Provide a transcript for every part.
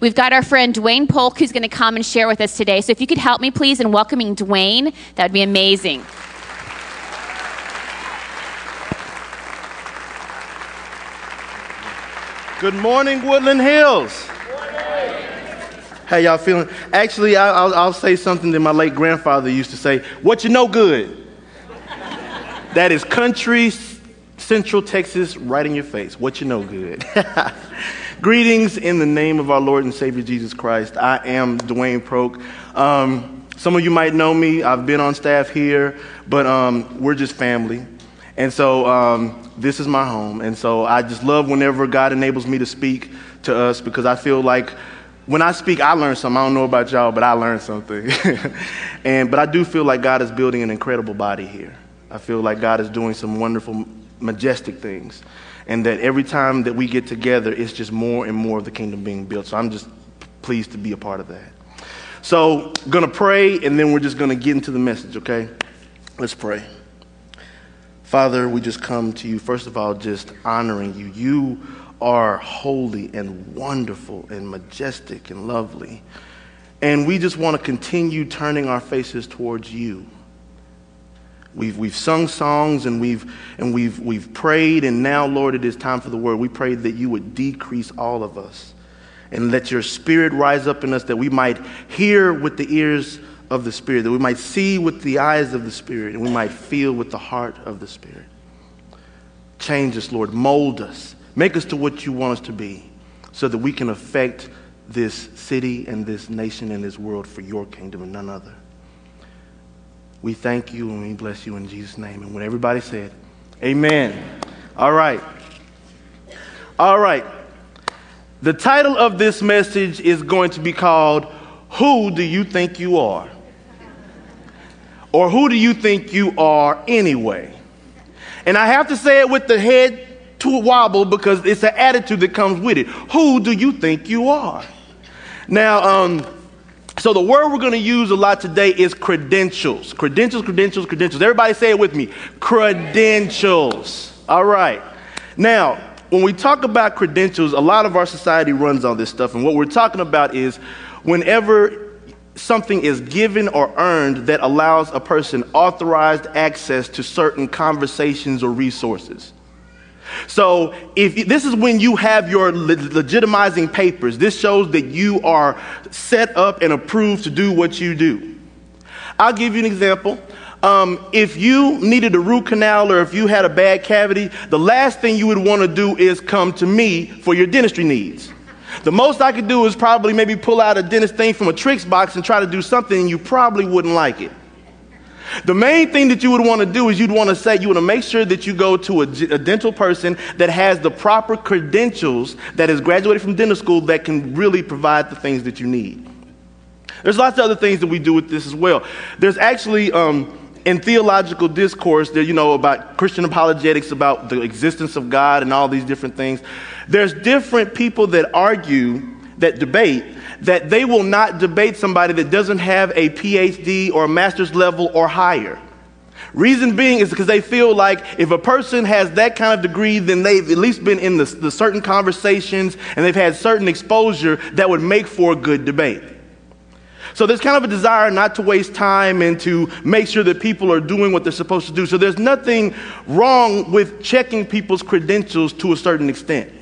We've got our friend Dwayne Polk who's going to come and share with us today. So if you could help me, please, in welcoming Dwayne, that would be amazing. Good morning, Woodland Hills. How y'all feeling? Actually, I, will I'll say something that my late grandfather used to say. What you know good? that is country Central Texas right in your face. What you know good? Greetings in the name of our Lord and Savior Jesus Christ. I am Dwayne Polk. Um, some of you might know me. I've been on staff here, but um, we're just family. And so um, this is my home. And so I just love whenever God enables me to speak to us because I feel like when I speak, I learn something. I don't know about y'all, but I learned something. and, but I do feel like God is building an incredible body here. I feel like God is doing some wonderful, majestic things. And that every time that we get together, it's just more and more of the kingdom being built. So I'm just pleased to be a part of that. So, to pray, and then we're just to get into the message, okay? Let's pray. Father, we just come to you, first of all, just honoring you. You are holy and wonderful and majestic and lovely. And we just want to continue turning our faces towards you. We've, we've sung songs and, we've, and we've, we've prayed, and now, Lord, it is time for the word. We pray that you would decrease all of us and let your spirit rise up in us that we might hear with the ears of the Spirit, that we might see with the eyes of the Spirit, and we might feel with the heart of the Spirit. Change us, Lord. Mold us. Make us to what you want us to be so that we can affect this city and this nation and this world for your kingdom and none other. We thank you and we bless you in Jesus' name. And when everybody said, Amen. All right. All right. The title of this message is going to be called, Who Do You Think You Are? Or who do you think you are anyway? And I have to say it with the head to wobble because it's an attitude that comes with it. Who do you think you are? Now, um, so the word we're going to use a lot today is credentials. Credentials, credentials, credentials. Everybody say it with me. Credentials. All right. Now, when we talk about credentials, a lot of our society runs on this stuff. And what we're talking about is whenever something is given or earned that allows a person authorized access to certain conversations or resources. So, if this is when you have your legitimizing papers, this shows that you are set up and approved to do what you do. I'll give you an example. Um, if you needed a root canal or if you had a bad cavity, the last thing you would want to do is come to me for your dentistry needs. The most I could do is probably maybe pull out a dentist thing from a tricks box and try to do something, and you probably wouldn't like it. The main thing that you would want to do is you'd want to say, you want to make sure that you go to a, a, dental person that has the proper credentials, that has graduated from dental school, that can really provide the things that you need. There's lots of other things that we do with this as well. There's actually, um, in theological discourse, there, you know, about Christian apologetics, about the existence of God and all these different things. There's different people that argue, that debate, that they will not debate somebody that doesn't have a PhD or a master's level or higher. Reason being is because they feel like if a person has that kind of degree, then they've at least been in the, the certain conversations and they've had certain exposure that would make for a good debate. So there's kind of a desire not to waste time and to make sure that people are doing what they're supposed to do. So there's nothing wrong with checking people's credentials to a certain extent.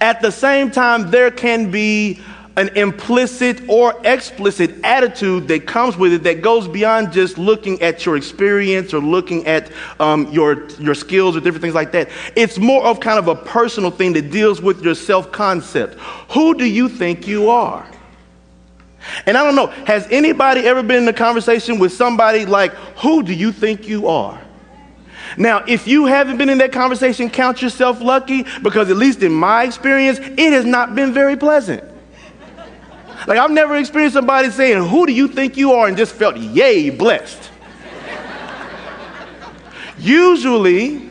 At the same time, there can be an implicit or explicit attitude that comes with it that goes beyond just looking at your experience or looking at um, your, your skills or different things like that. It's more of kind of a personal thing that deals with your self concept. Who do you think you are? And I don't know, has anybody ever been in a conversation with somebody like, Who do you think you are? Now, if you haven't been in that conversation, count yourself lucky because, at least in my experience, it has not been very pleasant. Like, I've never experienced somebody saying, Who do you think you are? and just felt, Yay, blessed. Usually,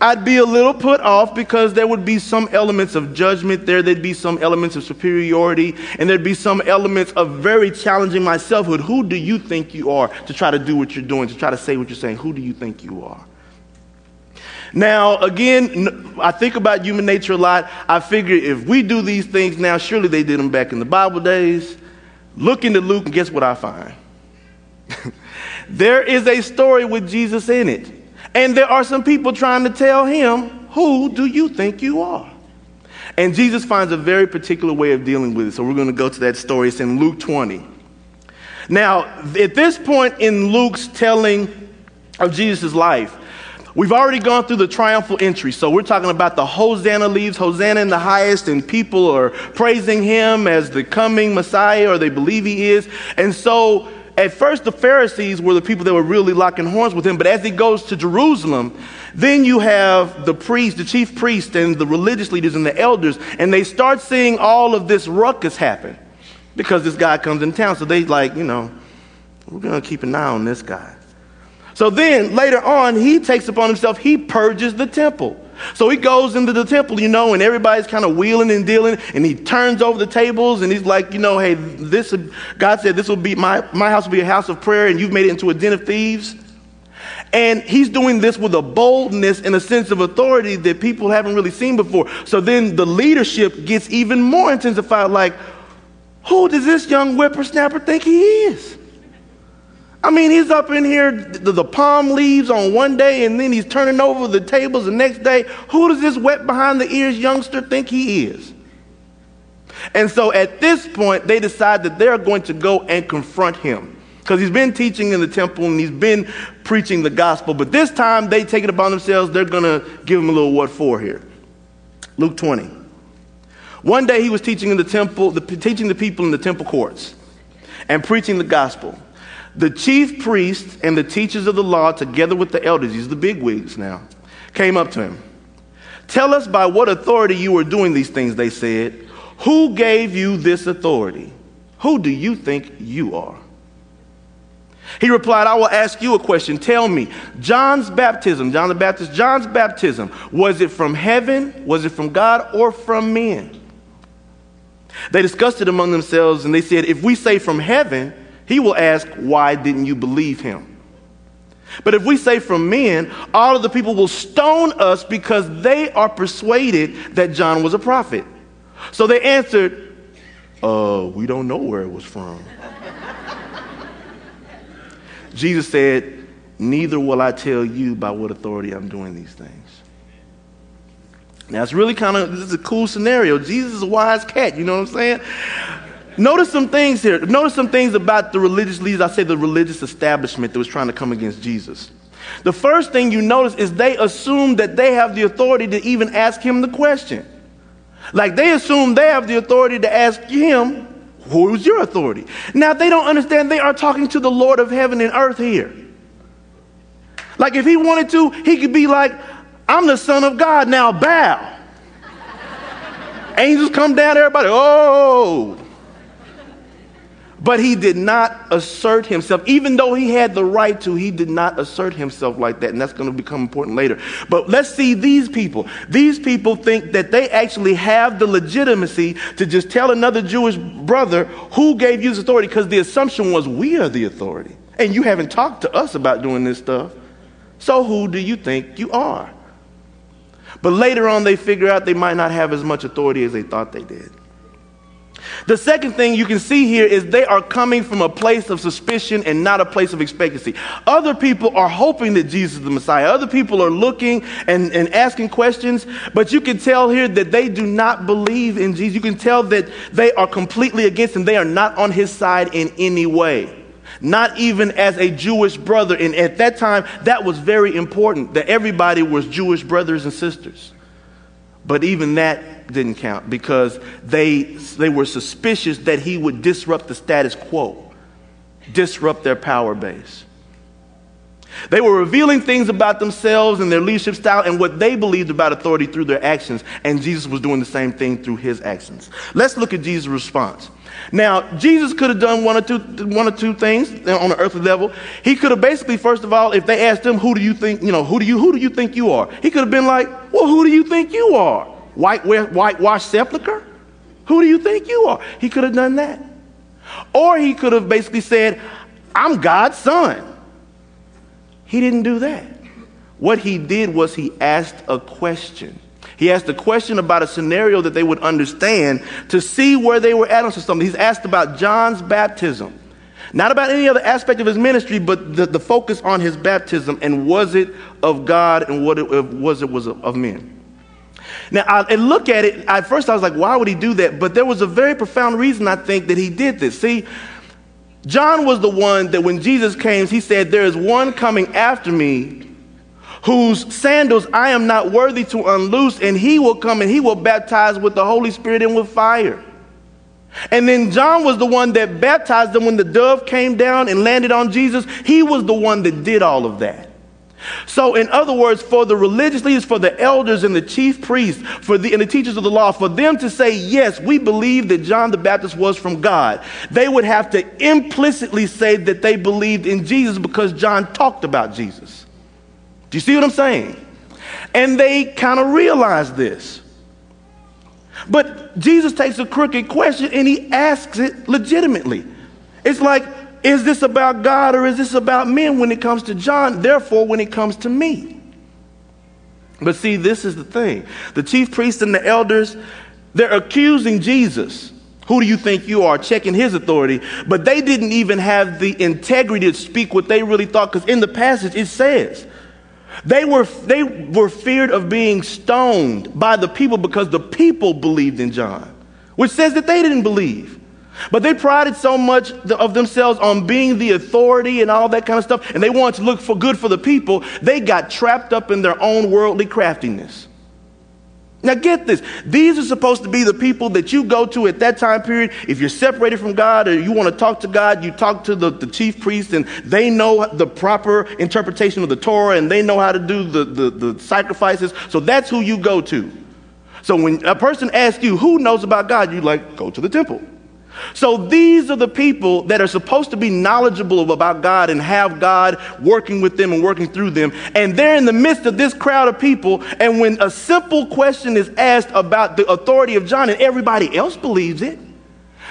I'd be a little put off because there would be some elements of judgment there, there'd be some elements of superiority, and there'd be some elements of very challenging my selfhood. Who do you think you are to try to do what you're doing, to try to say what you're saying? Who do you think you are? Now, again, I think about human nature a lot. I figure if we do these things now, surely they did them back in the Bible days. Look into Luke, and guess what I find? there is a story with Jesus in it. And there are some people trying to tell him, Who do you think you are? And Jesus finds a very particular way of dealing with it. So we're going to go to that story. It's in Luke 20. Now, at this point in Luke's telling of Jesus' life, We've already gone through the triumphal entry. So we're talking about the Hosanna leaves, Hosanna in the highest, and people are praising him as the coming Messiah, or they believe he is. And so at first, the Pharisees were the people that were really locking horns with him. But as he goes to Jerusalem, then you have the priest, the chief priest, and the religious leaders and the elders, and they start seeing all of this ruckus happen because this guy comes in town. So they like, you know, we're going to keep an eye on this guy. So then later on, he takes upon himself, he purges the temple. So he goes into the temple, you know, and everybody's kind of wheeling and dealing, and he turns over the tables, and he's like, you know, hey, this God said this will be my my house will be a house of prayer, and you've made it into a den of thieves. And he's doing this with a boldness and a sense of authority that people haven't really seen before. So then the leadership gets even more intensified. Like, who does this young whippersnapper think he is? I mean, he's up in here, the, the, palm leaves on one day, and then he's turning over the tables the next day. Who does this wet behind the ears youngster think he is? And so at this point, they decide that they're going to go and confront him. Because he's been teaching in the temple and he's been preaching the gospel. But this time, they take it upon themselves. They're going to give him a little what for here. Luke 20. One day he was teaching in the temple, the, teaching the people in the temple courts and preaching the gospel. The chief priests and the teachers of the law, together with the elders, these are the big wigs now, came up to him. Tell us by what authority you are doing these things, they said. Who gave you this authority? Who do you think you are? He replied, I will ask you a question. Tell me, John's baptism, John the Baptist, John's baptism, was it from heaven, was it from God, or from men? They discussed it among themselves and they said, If we say from heaven, he will ask, Why didn't you believe him? But if we say from men, all of the people will stone us because they are persuaded that John was a prophet. So they answered, uh, we don't know where it was from. Jesus said, Neither will I tell you by what authority I'm doing these things. Now, it's really kind of, this is a cool scenario. Jesus is a wise cat, you know what I'm saying? Notice some things here. Notice some things about the religious leaders, I say the religious establishment that was trying to come against Jesus. The first thing you notice is they assume that they have the authority to even ask him the question. Like they assume they have the authority to ask him, Who is your authority? Now they don't understand they are talking to the Lord of heaven and earth here. Like if he wanted to, he could be like, I'm the Son of God, now bow. Angels come down, everybody, oh. But he did not assert himself. Even though he had the right to, he did not assert himself like that. And that's going to become important later. But let's see these people. These people think that they actually have the legitimacy to just tell another Jewish brother who gave you authority because the assumption was we are the authority. And you haven't talked to us about doing this stuff. So who do you think you are? But later on, they figure out they might not have as much authority as they thought they did. The second thing you can see here is they are coming from a place of suspicion and not a place of expectancy. Other people are hoping that Jesus is the Messiah. Other people are looking and, and asking questions, but you can tell here that they do not believe in Jesus. You can tell that they are completely against him. They are not on his side in any way. Not even as a Jewish brother. And at that time, that was very important that everybody was Jewish brothers and sisters. But even that didn't count because they, they were suspicious that he would disrupt the status quo, disrupt their power base. They were revealing things about themselves and their leadership style and what they believed about authority through their actions, and Jesus was doing the same thing through his actions. Let's look at Jesus' response. Now, Jesus could have done one or two, one or two things on an earthly level. He could have basically, first of all, if they asked him, "Who do you think? You know, who do you who do you think you are?" He could have been like, "Well, who do you think you are? White whitewashed sepulcher? Who do you think you are?" He could have done that, or he could have basically said, "I'm God's son." He didn't do that. what he did was he asked a question. He asked a question about a scenario that they would understand to see where they were at on something. He's asked about John's baptism. Not about any other aspect of his ministry, but the, the focus on his baptism and was it of God and what it was it was of men. Now, I, look at it, at first I was like, why would he do that? But there was a very profound reason I think that he did this. See, John was the one that when Jesus came, he said, There is one coming after me whose sandals I am not worthy to unloose, and he will come and he will baptize with the Holy Spirit and with fire. And then John was the one that baptized them when the dove came down and landed on Jesus. He was the one that did all of that. So, in other words, for the religious leaders, for the elders and the chief priests, for the, and the teachers of the law, for them to say, yes, we believe that John the Baptist was from God, they would have to implicitly say that they believed in Jesus because John talked about Jesus. Do you see what I'm saying? And they kind of realized this. But Jesus takes a crooked question and he asks it legitimately. It's like, is this about God or is this about men when it comes to John? Therefore, when it comes to me. But see, this is the thing. The chief priests and the elders, they're accusing Jesus. Who do you think you are? Checking his authority. But they didn't even have the integrity to speak what they really thought, because in the passage it says, they were, they were feared of being stoned by the people because the people believed in John, which says that they didn't believe. But they prided so much of themselves on being the authority and all that kind of stuff, and they wanted to look for good for the people, they got trapped up in their own worldly craftiness. Now, get this. These are supposed to be the people that you go to at that time period. If you're separated from God or you want to talk to God, you talk to the, the chief priest, and they know the proper interpretation of the Torah and they know how to do the, the, the sacrifices. So that's who you go to. So when a person asks you, Who knows about God? you like, Go to the temple. So these are the people that are supposed to be knowledgeable about God and have God working with them and working through them. And they're in the midst of this crowd of people. And when a simple question is asked about the authority of John and everybody else believes it,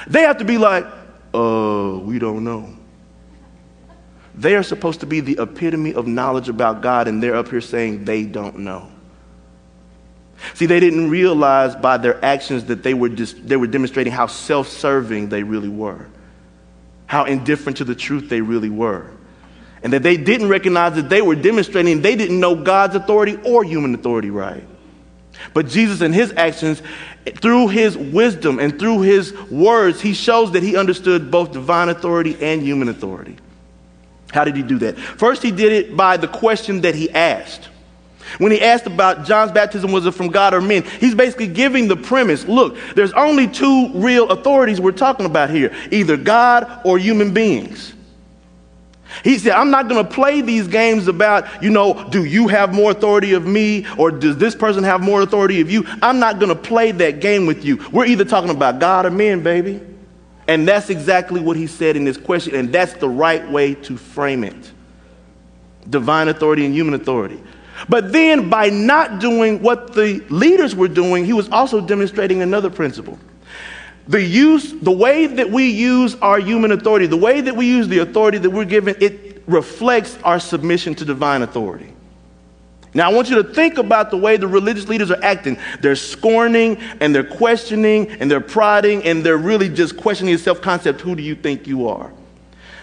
they have to be like, uh, we don't know. They are supposed to be the epitome of knowledge about God, and they're up here saying they don't know. See, they didn't realize by their actions that they were, just, they were demonstrating how self serving they really were, how indifferent to the truth they really were. And that they didn't recognize that they were demonstrating they didn't know God's authority or human authority right. But Jesus, in his actions, through his wisdom and through his words, he shows that he understood both divine authority and human authority. How did he do that? First, he did it by the question that he asked. When he asked about John's baptism, was it from God or men? He's basically giving the premise look, there's only two real authorities we're talking about here either God or human beings. He said, I'm not going to play these games about, you know, do you have more authority of me or does this person have more authority of you? I'm not going to play that game with you. We're either talking about God or men, baby. And that's exactly what he said in this question, and that's the right way to frame it divine authority and human authority. But then, by not doing what the leaders were doing, he was also demonstrating another principle. The use, the way that we use our human authority, the way that we use the authority that we're given, it reflects our submission to divine authority. Now, I want you to think about the way the religious leaders are acting. They're scorning and they're questioning and they're prodding and they're really just questioning the self concept who do you think you are?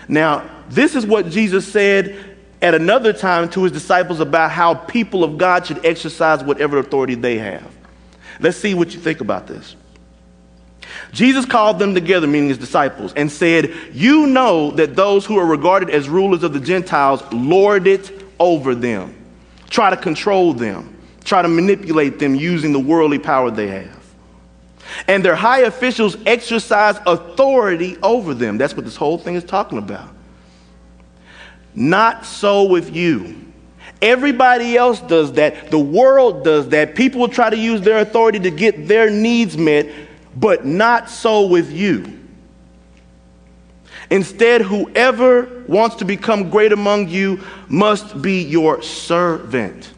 Now, this is what Jesus said at another time to his disciples about how people of God should exercise whatever authority they have. Let's see what you think about this. Jesus called them together, meaning his disciples, and said, You know that those who are regarded as rulers of the Gentiles lord it over them, try to control them, try to manipulate them using the worldly power they have. And their high officials exercise authority over them. That's what this whole thing is talking about. Not so with you. Everybody else does that. The world does that. People will try to use their authority to get their needs met, but not so with you. Instead, whoever wants to become great among you must be your servant.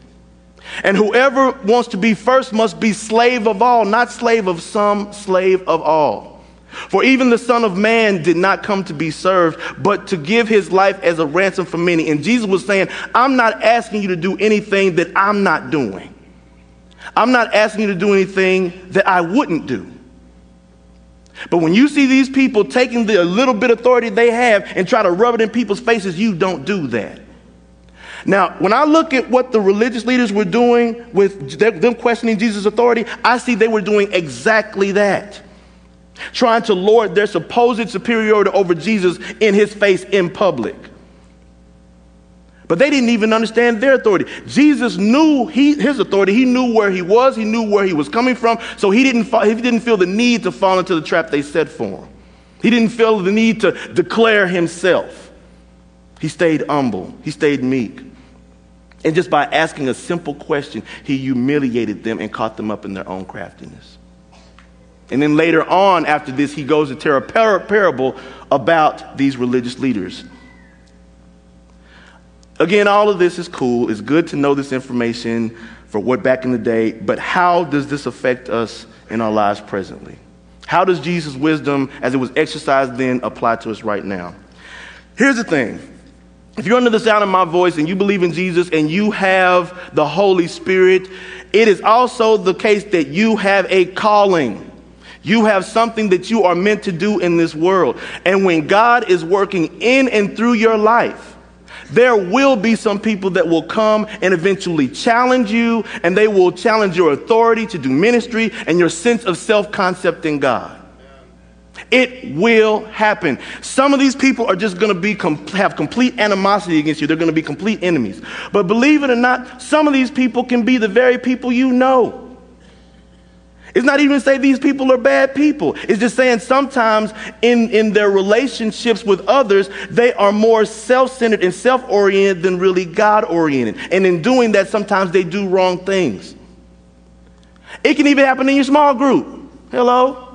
And whoever wants to be first must be slave of all, not slave of some, slave of all. For even the Son of Man did not come to be served, but to give his life as a ransom for many. And Jesus was saying, I'm not asking you to do anything that I'm not doing. I'm not asking you to do anything that I wouldn't do. But when you see these people taking the little bit of authority they have and try to rub it in people's faces, you don't do that. Now, when I look at what the religious leaders were doing with them questioning Jesus' authority, I see they were doing exactly that. Trying to lord their supposed superiority over Jesus in his face in public. But they didn't even understand their authority. Jesus knew he, his authority. He knew where he was. He knew where he was coming from. So he didn't, he didn't feel the need to fall into the trap they set for him. He didn't feel the need to declare himself. He stayed humble. He stayed meek. And just by asking a simple question, he humiliated them and caught them up in their own craftiness. And then later on, after this, he goes to tell a par- parable about these religious leaders. Again, all of this is cool. It's good to know this information for what back in the day, but how does this affect us in our lives presently? How does Jesus' wisdom, as it was exercised then, apply to us right now? Here's the thing. If you're under the sound of my voice and you believe in Jesus and you have the Holy Spirit, it is also the case that you have a calling. You have something that you are meant to do in this world. And when God is working in and through your life, there will be some people that will come and eventually challenge you, and they will challenge your authority to do ministry and your sense of self concept in God. It will happen. Some of these people are just going to be com- have complete animosity against you. They're going to be complete enemies. But believe it or not, some of these people can be the very people you know. It's not even say these people are bad people. It's just saying sometimes in, in their relationships with others, they are more self centered and self oriented than really God oriented. And in doing that, sometimes they do wrong things. It can even happen in your small group. Hello?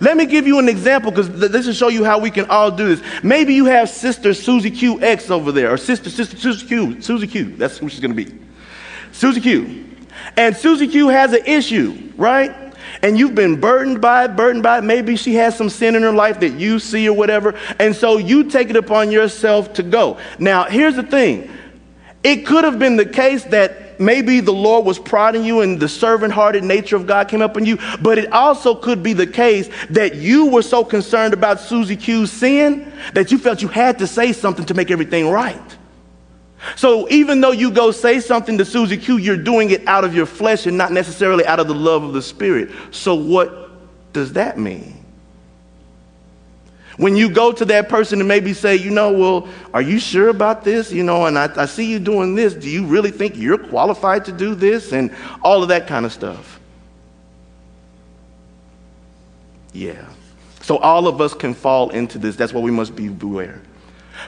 Let me give you an example because th- this will show you how we can all do this. Maybe you have sister Susie QX over there, or sister, sister Susie Q, Susie Q. That's who she's going to be. Susie Q. And Susie Q has an issue, right? And you've been burdened by it, burdened by it. Maybe she has some sin in her life that you see or whatever. And so you take it upon yourself to go. Now, here's the thing it could have been the case that maybe the Lord was prodding you and the servant hearted nature of God came up in you, but it also could be the case that you were so concerned about Susie Q's sin that you felt you had to say something to make everything right. So even though you go say something to Susie Q, you're doing it out of your flesh and not necessarily out of the love of the Spirit. So what does that mean? When you go to that person and maybe say, you know, well, are you sure about this? You know, and I, I see you doing this. Do you really think you're qualified to do this? And all of that kind of stuff. Yeah. So all of us can fall into this. That's why we must be beware.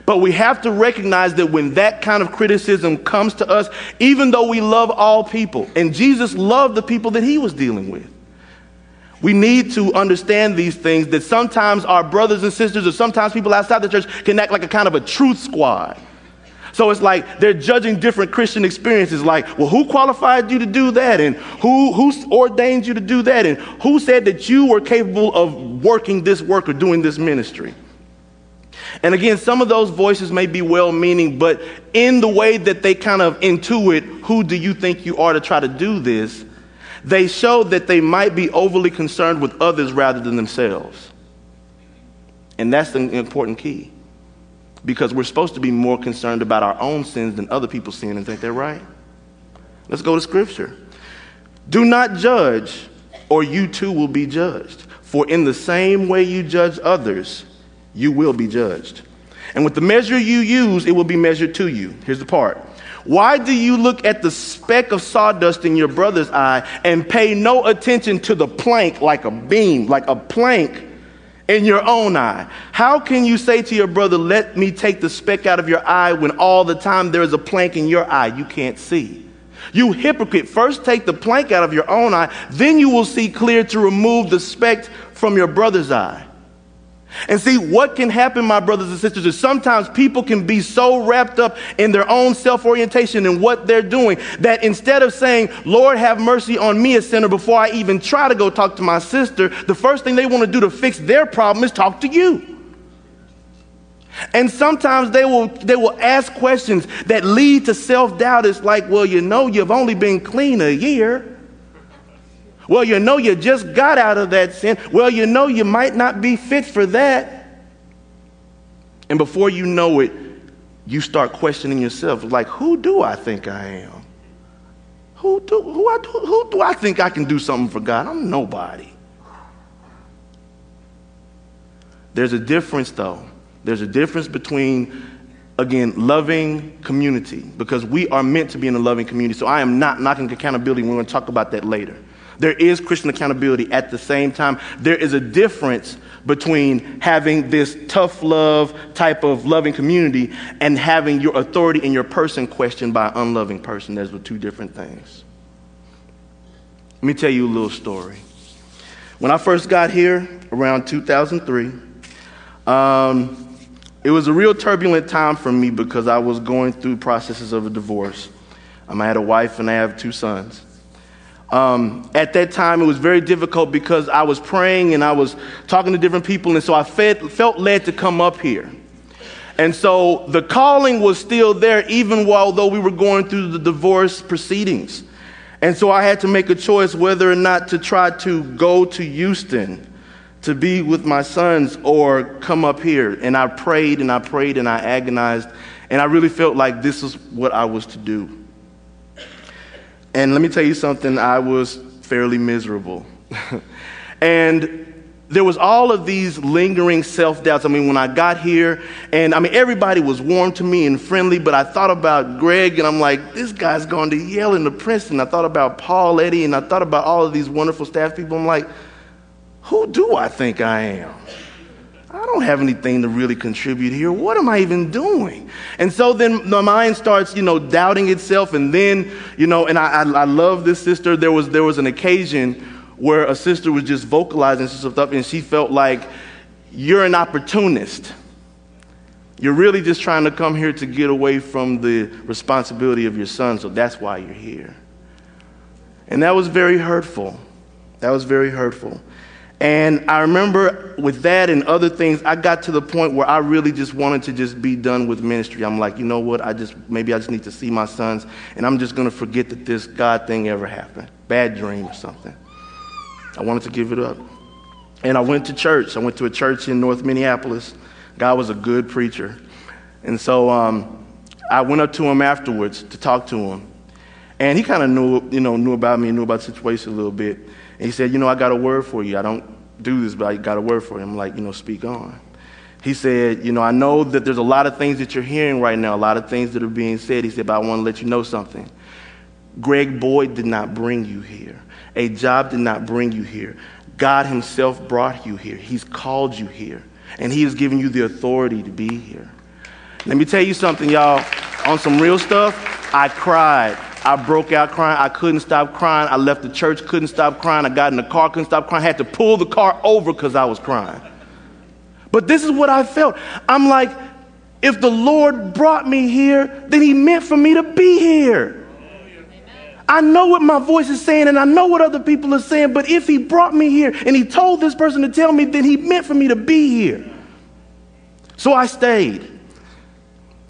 But we have to recognize that when that kind of criticism comes to us, even though we love all people, and Jesus loved the people that he was dealing with, we need to understand these things that sometimes our brothers and sisters, or sometimes people outside the church, can act like a kind of a truth squad. So it's like they're judging different Christian experiences, like, well, who qualified you to do that? And who, who ordained you to do that? And who said that you were capable of working this work or doing this ministry? And again, some of those voices may be well meaning, but in the way that they kind of intuit, who do you think you are to try to do this? They show that they might be overly concerned with others rather than themselves. And that's the important key. Because we're supposed to be more concerned about our own sins than other people's sin and think they're right. Let's go to scripture. Do not judge, or you too will be judged. For in the same way you judge others, you will be judged. And with the measure you use, it will be measured to you. Here's the part. Why do you look at the speck of sawdust in your brother's eye and pay no attention to the plank like a beam, like a plank in your own eye? How can you say to your brother, Let me take the speck out of your eye when all the time there is a plank in your eye you can't see? You hypocrite, first take the plank out of your own eye, then you will see clear to remove the speck from your brother's eye. And see, what can happen, my brothers and sisters, is sometimes people can be so wrapped up in their own self orientation and what they're doing that instead of saying, Lord, have mercy on me, a sinner, before I even try to go talk to my sister, the first thing they want to do to fix their problem is talk to you. And sometimes they will, they will ask questions that lead to self doubt. It's like, well, you know, you've only been clean a year. Well, you know, you just got out of that sin. Well, you know, you might not be fit for that. And before you know it, you start questioning yourself like, who do I think I am? Who do, who, I, who do I think I can do something for God? I'm nobody. There's a difference, though. There's a difference between, again, loving community, because we are meant to be in a loving community. So I am not knocking accountability. We're going to talk about that later. There is Christian accountability. At the same time, there is a difference between having this tough love type of loving community and having your authority and your person questioned by an unloving person. Those are two different things. Let me tell you a little story. When I first got here around 2003, um, it was a real turbulent time for me because I was going through processes of a divorce. Um, I had a wife and I have two sons. Um, at that time, it was very difficult because I was praying and I was talking to different people, and so I fed, felt led to come up here. And so the calling was still there, even while though we were going through the divorce proceedings. And so I had to make a choice whether or not to try to go to Houston to be with my sons or come up here. And I prayed and I prayed and I agonized, and I really felt like this is what I was to do. And let me tell you something, I was fairly miserable. and there was all of these lingering self-doubts. I mean, when I got here, and I mean, everybody was warm to me and friendly, but I thought about Greg, and I'm like, this guy's going to Yale into Princeton. I thought about Paul Eddy, and I thought about all of these wonderful staff people. I'm like, who do I think I am? I don't have anything to really contribute here. What am I even doing? And so then the mind starts, you know, doubting itself. And then, you know, and I, I, I love this sister. There was, there was an occasion where a sister was just vocalizing some stuff, and she felt like, you're an opportunist. You're really just trying to come here to get away from the responsibility of your son, so that's why you're here. And that was very hurtful. That was very hurtful. And I remember with that and other things, I got to the point where I really just wanted to just be done with ministry. I'm like, you know what? I just, maybe I just need to see my sons and I'm just to forget that this God thing ever happened. Bad dream or something. I wanted to give it up. And I went to church. I went to a church in North Minneapolis. God was a good preacher. And so um, I went up to him afterwards to talk to him. And he kind of knew, you know, knew about me, knew about the situation a little bit. And he said, You know, I got a word for you. I don't do this, but I got a word for you. I'm like, You know, speak on. He said, You know, I know that there's a lot of things that you're hearing right now, a lot of things that are being said. He said, But I want to let you know something. Greg Boyd did not bring you here, a job did not bring you here. God Himself brought you here, He's called you here, and He has given you the authority to be here. Let me tell you something, y'all. On some real stuff, I cried I broke out crying. I couldn't stop crying. I left the church, couldn't stop crying. I got in the car, couldn't stop crying. I had to pull the car over because I was crying. But this is what I felt. I'm like, if the Lord brought me here, then He meant for me to be here. I know what my voice is saying and I know what other people are saying, but if He brought me here and He told this person to tell me, then He meant for me to be here. So I stayed.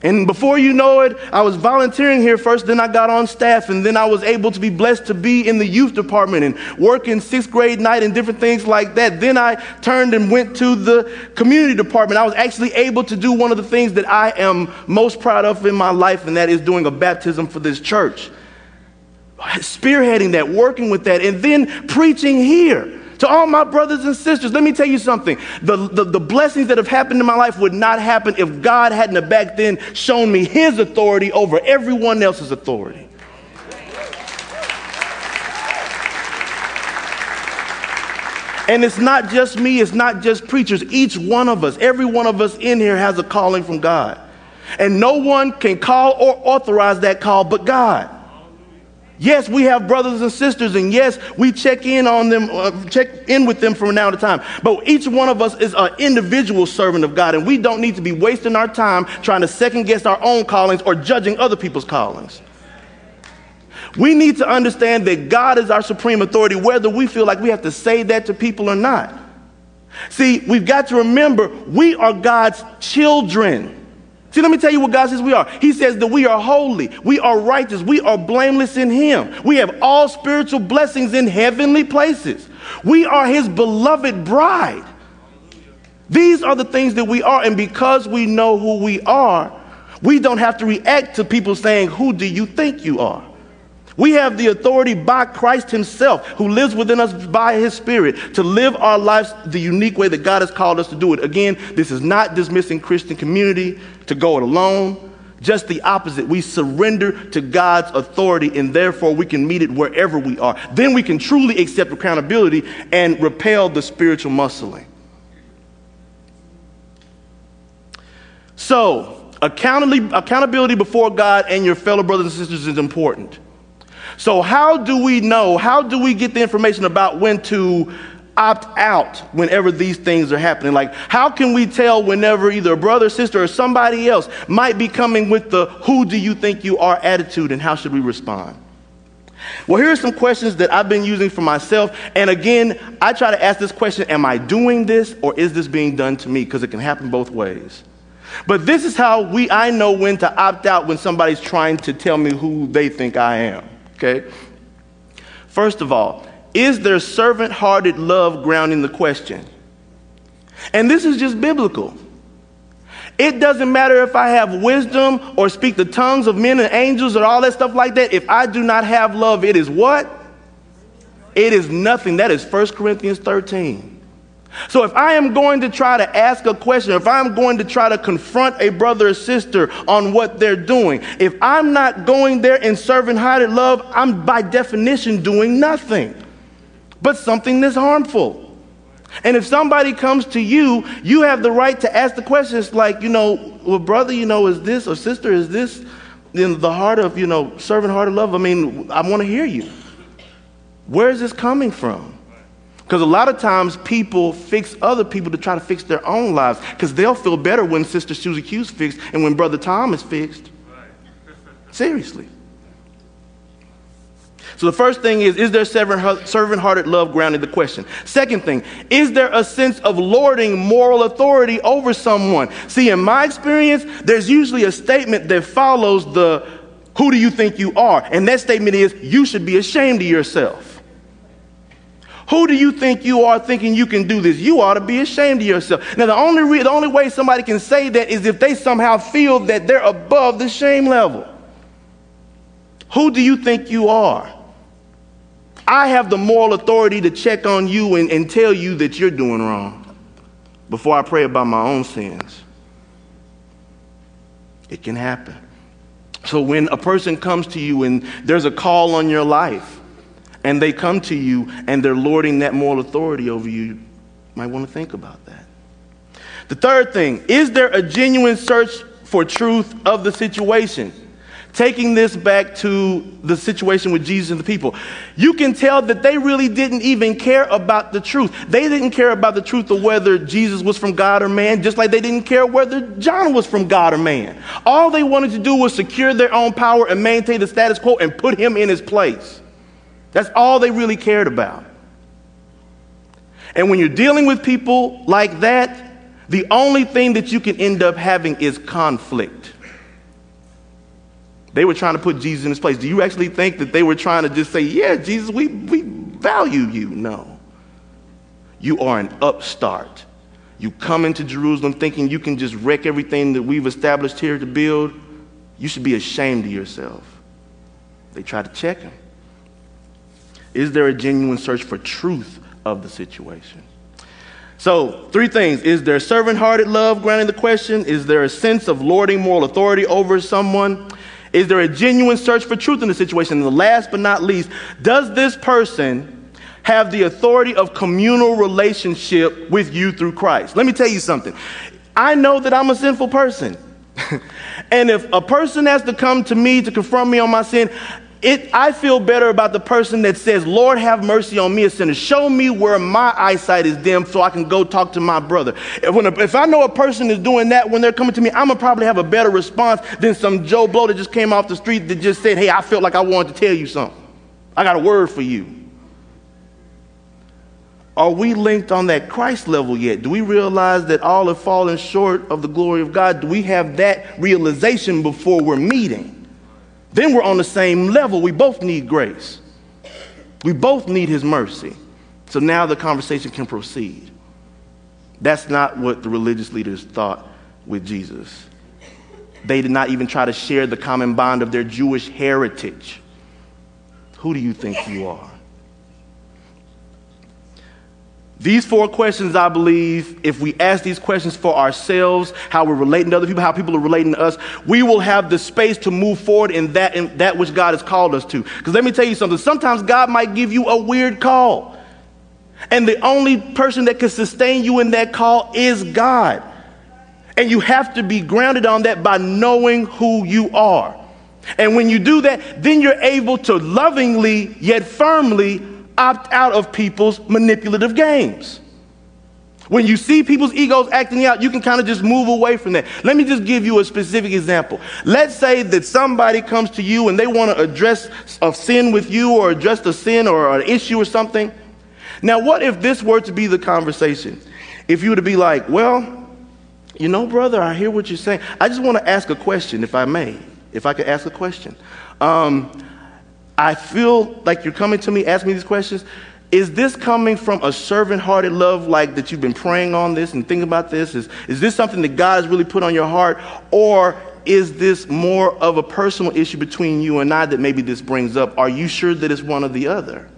And before you know it, I was volunteering here first, then I got on staff, and then I was able to be blessed to be in the youth department and work in sixth grade night and different things like that. Then I turned and went to the community department. I was actually able to do one of the things that I am most proud of in my life, and that is doing a baptism for this church. Spearheading that, working with that, and then preaching here. To all my brothers and sisters, let me tell you something. The, the, the, blessings that have happened in my life would not happen if God hadn't back then shown me his authority over everyone else's authority. And it's not just me, it's not just preachers. Each one of us, every one of us in here has a calling from God. And no one can call or authorize that call but God. Yes, we have brothers and sisters, and yes, we check in on them, uh, check in with them from now to time. But each one of us is an individual servant of God, and we don't need to be wasting our time trying to second guess our own callings or judging other people's callings. We need to understand that God is our supreme authority, whether we feel like we have to say that to people or not. See, we've got to remember we are God's children. See, let me tell you what God says we are. He says that we are holy, we are righteous, we are blameless in Him. We have all spiritual blessings in heavenly places. We are His beloved bride. These are the things that we are, and because we know who we are, we don't have to react to people saying, Who do you think you are? We have the authority by Christ Himself, who lives within us by His Spirit, to live our lives the unique way that God has called us to do it. Again, this is not dismissing Christian community to go it alone. Just the opposite. We surrender to God's authority, and therefore we can meet it wherever we are. Then we can truly accept accountability and repel the spiritual muscling. So, accountability before God and your fellow brothers and sisters is important. So, how do we know? How do we get the information about when to opt out whenever these things are happening? Like, how can we tell whenever either a brother, sister, or somebody else might be coming with the who do you think you are attitude and how should we respond? Well, here are some questions that I've been using for myself. And again, I try to ask this question Am I doing this or is this being done to me? Because it can happen both ways. But this is how we, I know when to opt out when somebody's trying to tell me who they think I am. Okay? First of all, is there servant hearted love grounding the question? And this is just biblical. It doesn't matter if I have wisdom or speak the tongues of men and angels or all that stuff like that. If I do not have love, it is what? It is nothing. That is 1 Corinthians 13. So if I am going to try to ask a question, if I'm going to try to confront a brother or sister on what they're doing, if I'm not going there in servant hearted love, I'm by definition doing nothing but something that's harmful. And if somebody comes to you, you have the right to ask the questions like, you know, well, brother, you know, is this or sister, is this in the heart of, you know, servant hearted love? I mean, I want to hear you. Where is this coming from? Because a lot of times people fix other people to try to fix their own lives because they'll feel better when Sister Susie Q's fixed and when Brother Tom is fixed. Seriously. So the first thing is, is there servant hearted love grounded the question? Second thing, is there a sense of lording moral authority over someone? See, in my experience, there's usually a statement that follows the who do you think you are? And that statement is, you should be ashamed of yourself. Who do you think you are thinking you can do this? You ought to be ashamed of yourself. Now, the only, re- the only way somebody can say that is if they somehow feel that they're above the shame level. Who do you think you are? I have the moral authority to check on you and, and tell you that you're doing wrong before I pray about my own sins. It can happen. So when a person comes to you and there's a call on your life, and they come to you and they're lording that moral authority over you, you might want to think about that. The third thing is there a genuine search for truth of the situation? Taking this back to the situation with Jesus and the people, you can tell that they really didn't even care about the truth. They didn't care about the truth of whether Jesus was from God or man, just like they didn't care whether John was from God or man. All they wanted to do was secure their own power and maintain the status quo and put him in his place. That's all they really cared about. And when you're dealing with people like that, the only thing that you can end up having is conflict. They were trying to put Jesus in his place. Do you actually think that they were trying to just say, Yeah, Jesus, we, we value you? No. You are an upstart. You come into Jerusalem thinking you can just wreck everything that we've established here to build. You should be ashamed of yourself. They tried to check him. Is there a genuine search for truth of the situation? So, three things. Is there servant hearted love granting the question? Is there a sense of lording moral authority over someone? Is there a genuine search for truth in the situation? And the last but not least, does this person have the authority of communal relationship with you through Christ? Let me tell you something. I know that I'm a sinful person. and if a person has to come to me to confront me on my sin, It, I feel better about the person that says, Lord, have mercy on me, a sinner. Show me where my eyesight is dim so I can go talk to my brother. If, when a, if I know a person is doing that when they're coming to me, I'm going to probably have a better response than some Joe Blow that just came off the street that just said, Hey, I felt like I wanted to tell you something. I got a word for you. Are we linked on that Christ level yet? Do we realize that all have fallen short of the glory of God? Do we have that realization before we're meeting? Then we're on the same level. We both need grace. We both need his mercy. So now the conversation can proceed. That's not what the religious leaders thought with Jesus. They did not even try to share the common bond of their Jewish heritage. Who do you think you are? These four questions, I believe, if we ask these questions for ourselves, how we're relating to other people, how people are relating to us, we will have the space to move forward in that, in that which God has called us to. Because let me tell you something sometimes God might give you a weird call. And the only person that can sustain you in that call is God. And you have to be grounded on that by knowing who you are. And when you do that, then you're able to lovingly yet firmly opt out of people's manipulative games. When you see people's egos acting out, you can kind of just move away from that. Let me just give you a specific example. Let's say that somebody comes to you and they want to address a sin with you or address a sin or an issue or something. Now, what if this were to be the conversation? If you were to be like, well, you know, brother, I hear what you're saying. I just want to ask a question, if I may, if I could ask a question. Um, I feel like you're coming to me, asking me these questions. Is this coming from a servant hearted love, like that you've been praying on this and thinking about this? Is, is this something that God has really put on your heart? Or is this more of a personal issue between you and I that maybe this brings up? Are you sure that it's one or the other?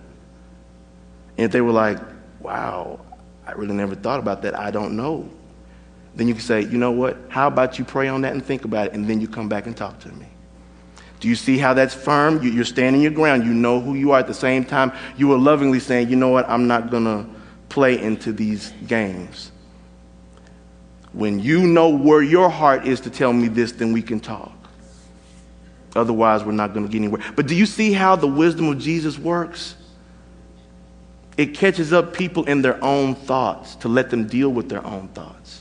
And if they were like, wow, I really never thought about that, I don't know. Then you can say, you know what? How about you pray on that and think about it, and then you come back and talk to me? Do you see how that's firm? You're standing your ground. You know who you are. At the same time, you are lovingly saying, you know what, I'm not going to play into these games. When you know where your heart is to tell me this, then we can talk. Otherwise, we're not going to get anywhere. But do you see how the wisdom of Jesus works? It catches up people in their own thoughts to let them deal with their own thoughts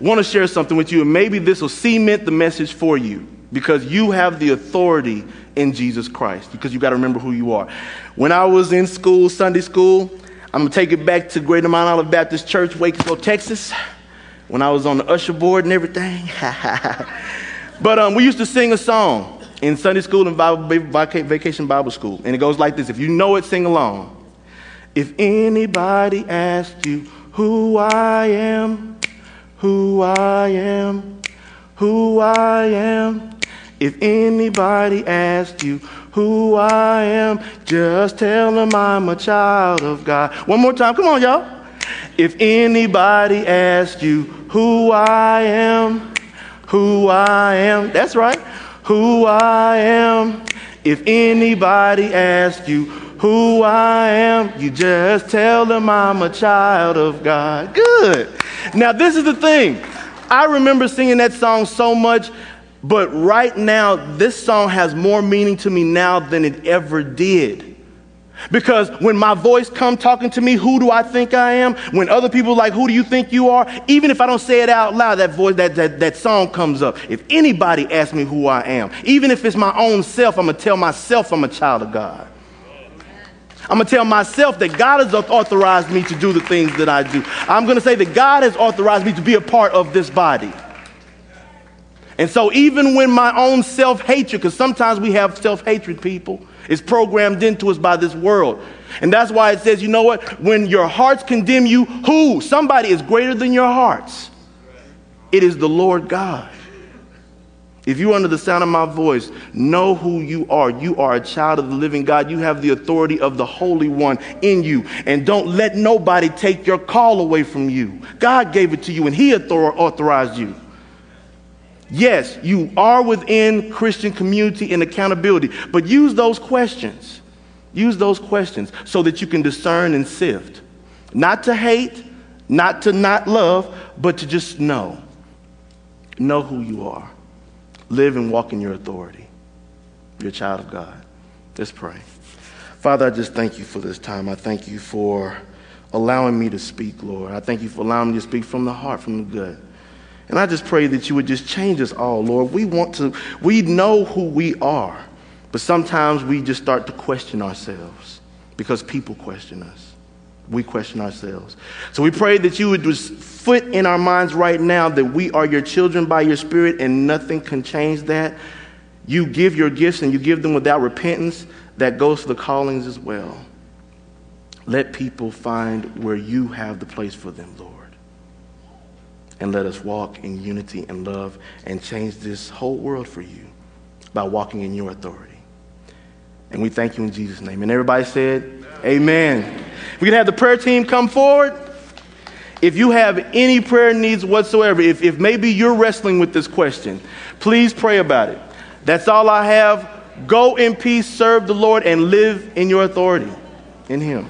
want to share something with you, and maybe this will cement the message for you because you have the authority in Jesus Christ, because you got to remember who you are. When I was in school, Sunday school, I'm going to take it back to Greater Mount Olive Baptist Church, Wakefield, Texas, when I was on the usher board and everything. but um, we used to sing a song in Sunday school and Bible, vacation Bible school, and it goes like this. If you know it, sing along. If anybody asks you who I am, who I am, who I am. If anybody asks you who I am, just tell them I'm a child of God. One more time, come on, y'all. If anybody asks you who I am, who I am, that's right, who I am. If anybody asks you who I am, you just tell them I'm a child of God. Good. Now, this is the thing. I remember singing that song so much, but right now, this song has more meaning to me now than it ever did. Because when my voice come talking to me, who do I think I am? When other people like, who do you think you are? Even if I don't say it out loud, that voice, that, that, that song comes up. If anybody asks me who I am, even if it's my own self, I'm gonna tell myself I'm a child of God. I'm going to tell myself that God has authorized me to do the things that I do. I'm going to say that God has authorized me to be a part of this body. And so, even when my own self hatred, because sometimes we have self hatred, people, is programmed into us by this world. And that's why it says, you know what? When your hearts condemn you, who? Somebody is greater than your hearts. It is the Lord God. If you're under the sound of my voice, know who you are. You are a child of the living God. You have the authority of the Holy One in you. And don't let nobody take your call away from you. God gave it to you and He authorized you. Yes, you are within Christian community and accountability, but use those questions. Use those questions so that you can discern and sift. Not to hate, not to not love, but to just know. Know who you are live and walk in your authority. You're a child of God. Let's pray. Father, I just thank you for this time. I thank you for allowing me to speak, Lord. I thank you for allowing me to speak from the heart, from the gut. And I just pray that you would just change us all, Lord. We want to, we know who we are, but sometimes we just start to question ourselves because people question us. We question ourselves. So we pray that you would just foot in our minds right now that we are your children by your spirit and nothing can change that. You give your gifts and you give them without repentance. That goes to the callings as well. Let people find where you have the place for them, Lord. And let us walk in unity and love and change this whole world for you by walking in your authority. And we thank you in Jesus' name. And everybody said. Amen. We can have the prayer team come forward. If you have any prayer needs whatsoever, if, if maybe you're wrestling with this question, please pray about it. That's all I have. Go in peace, serve the Lord, and live in your authority in Him.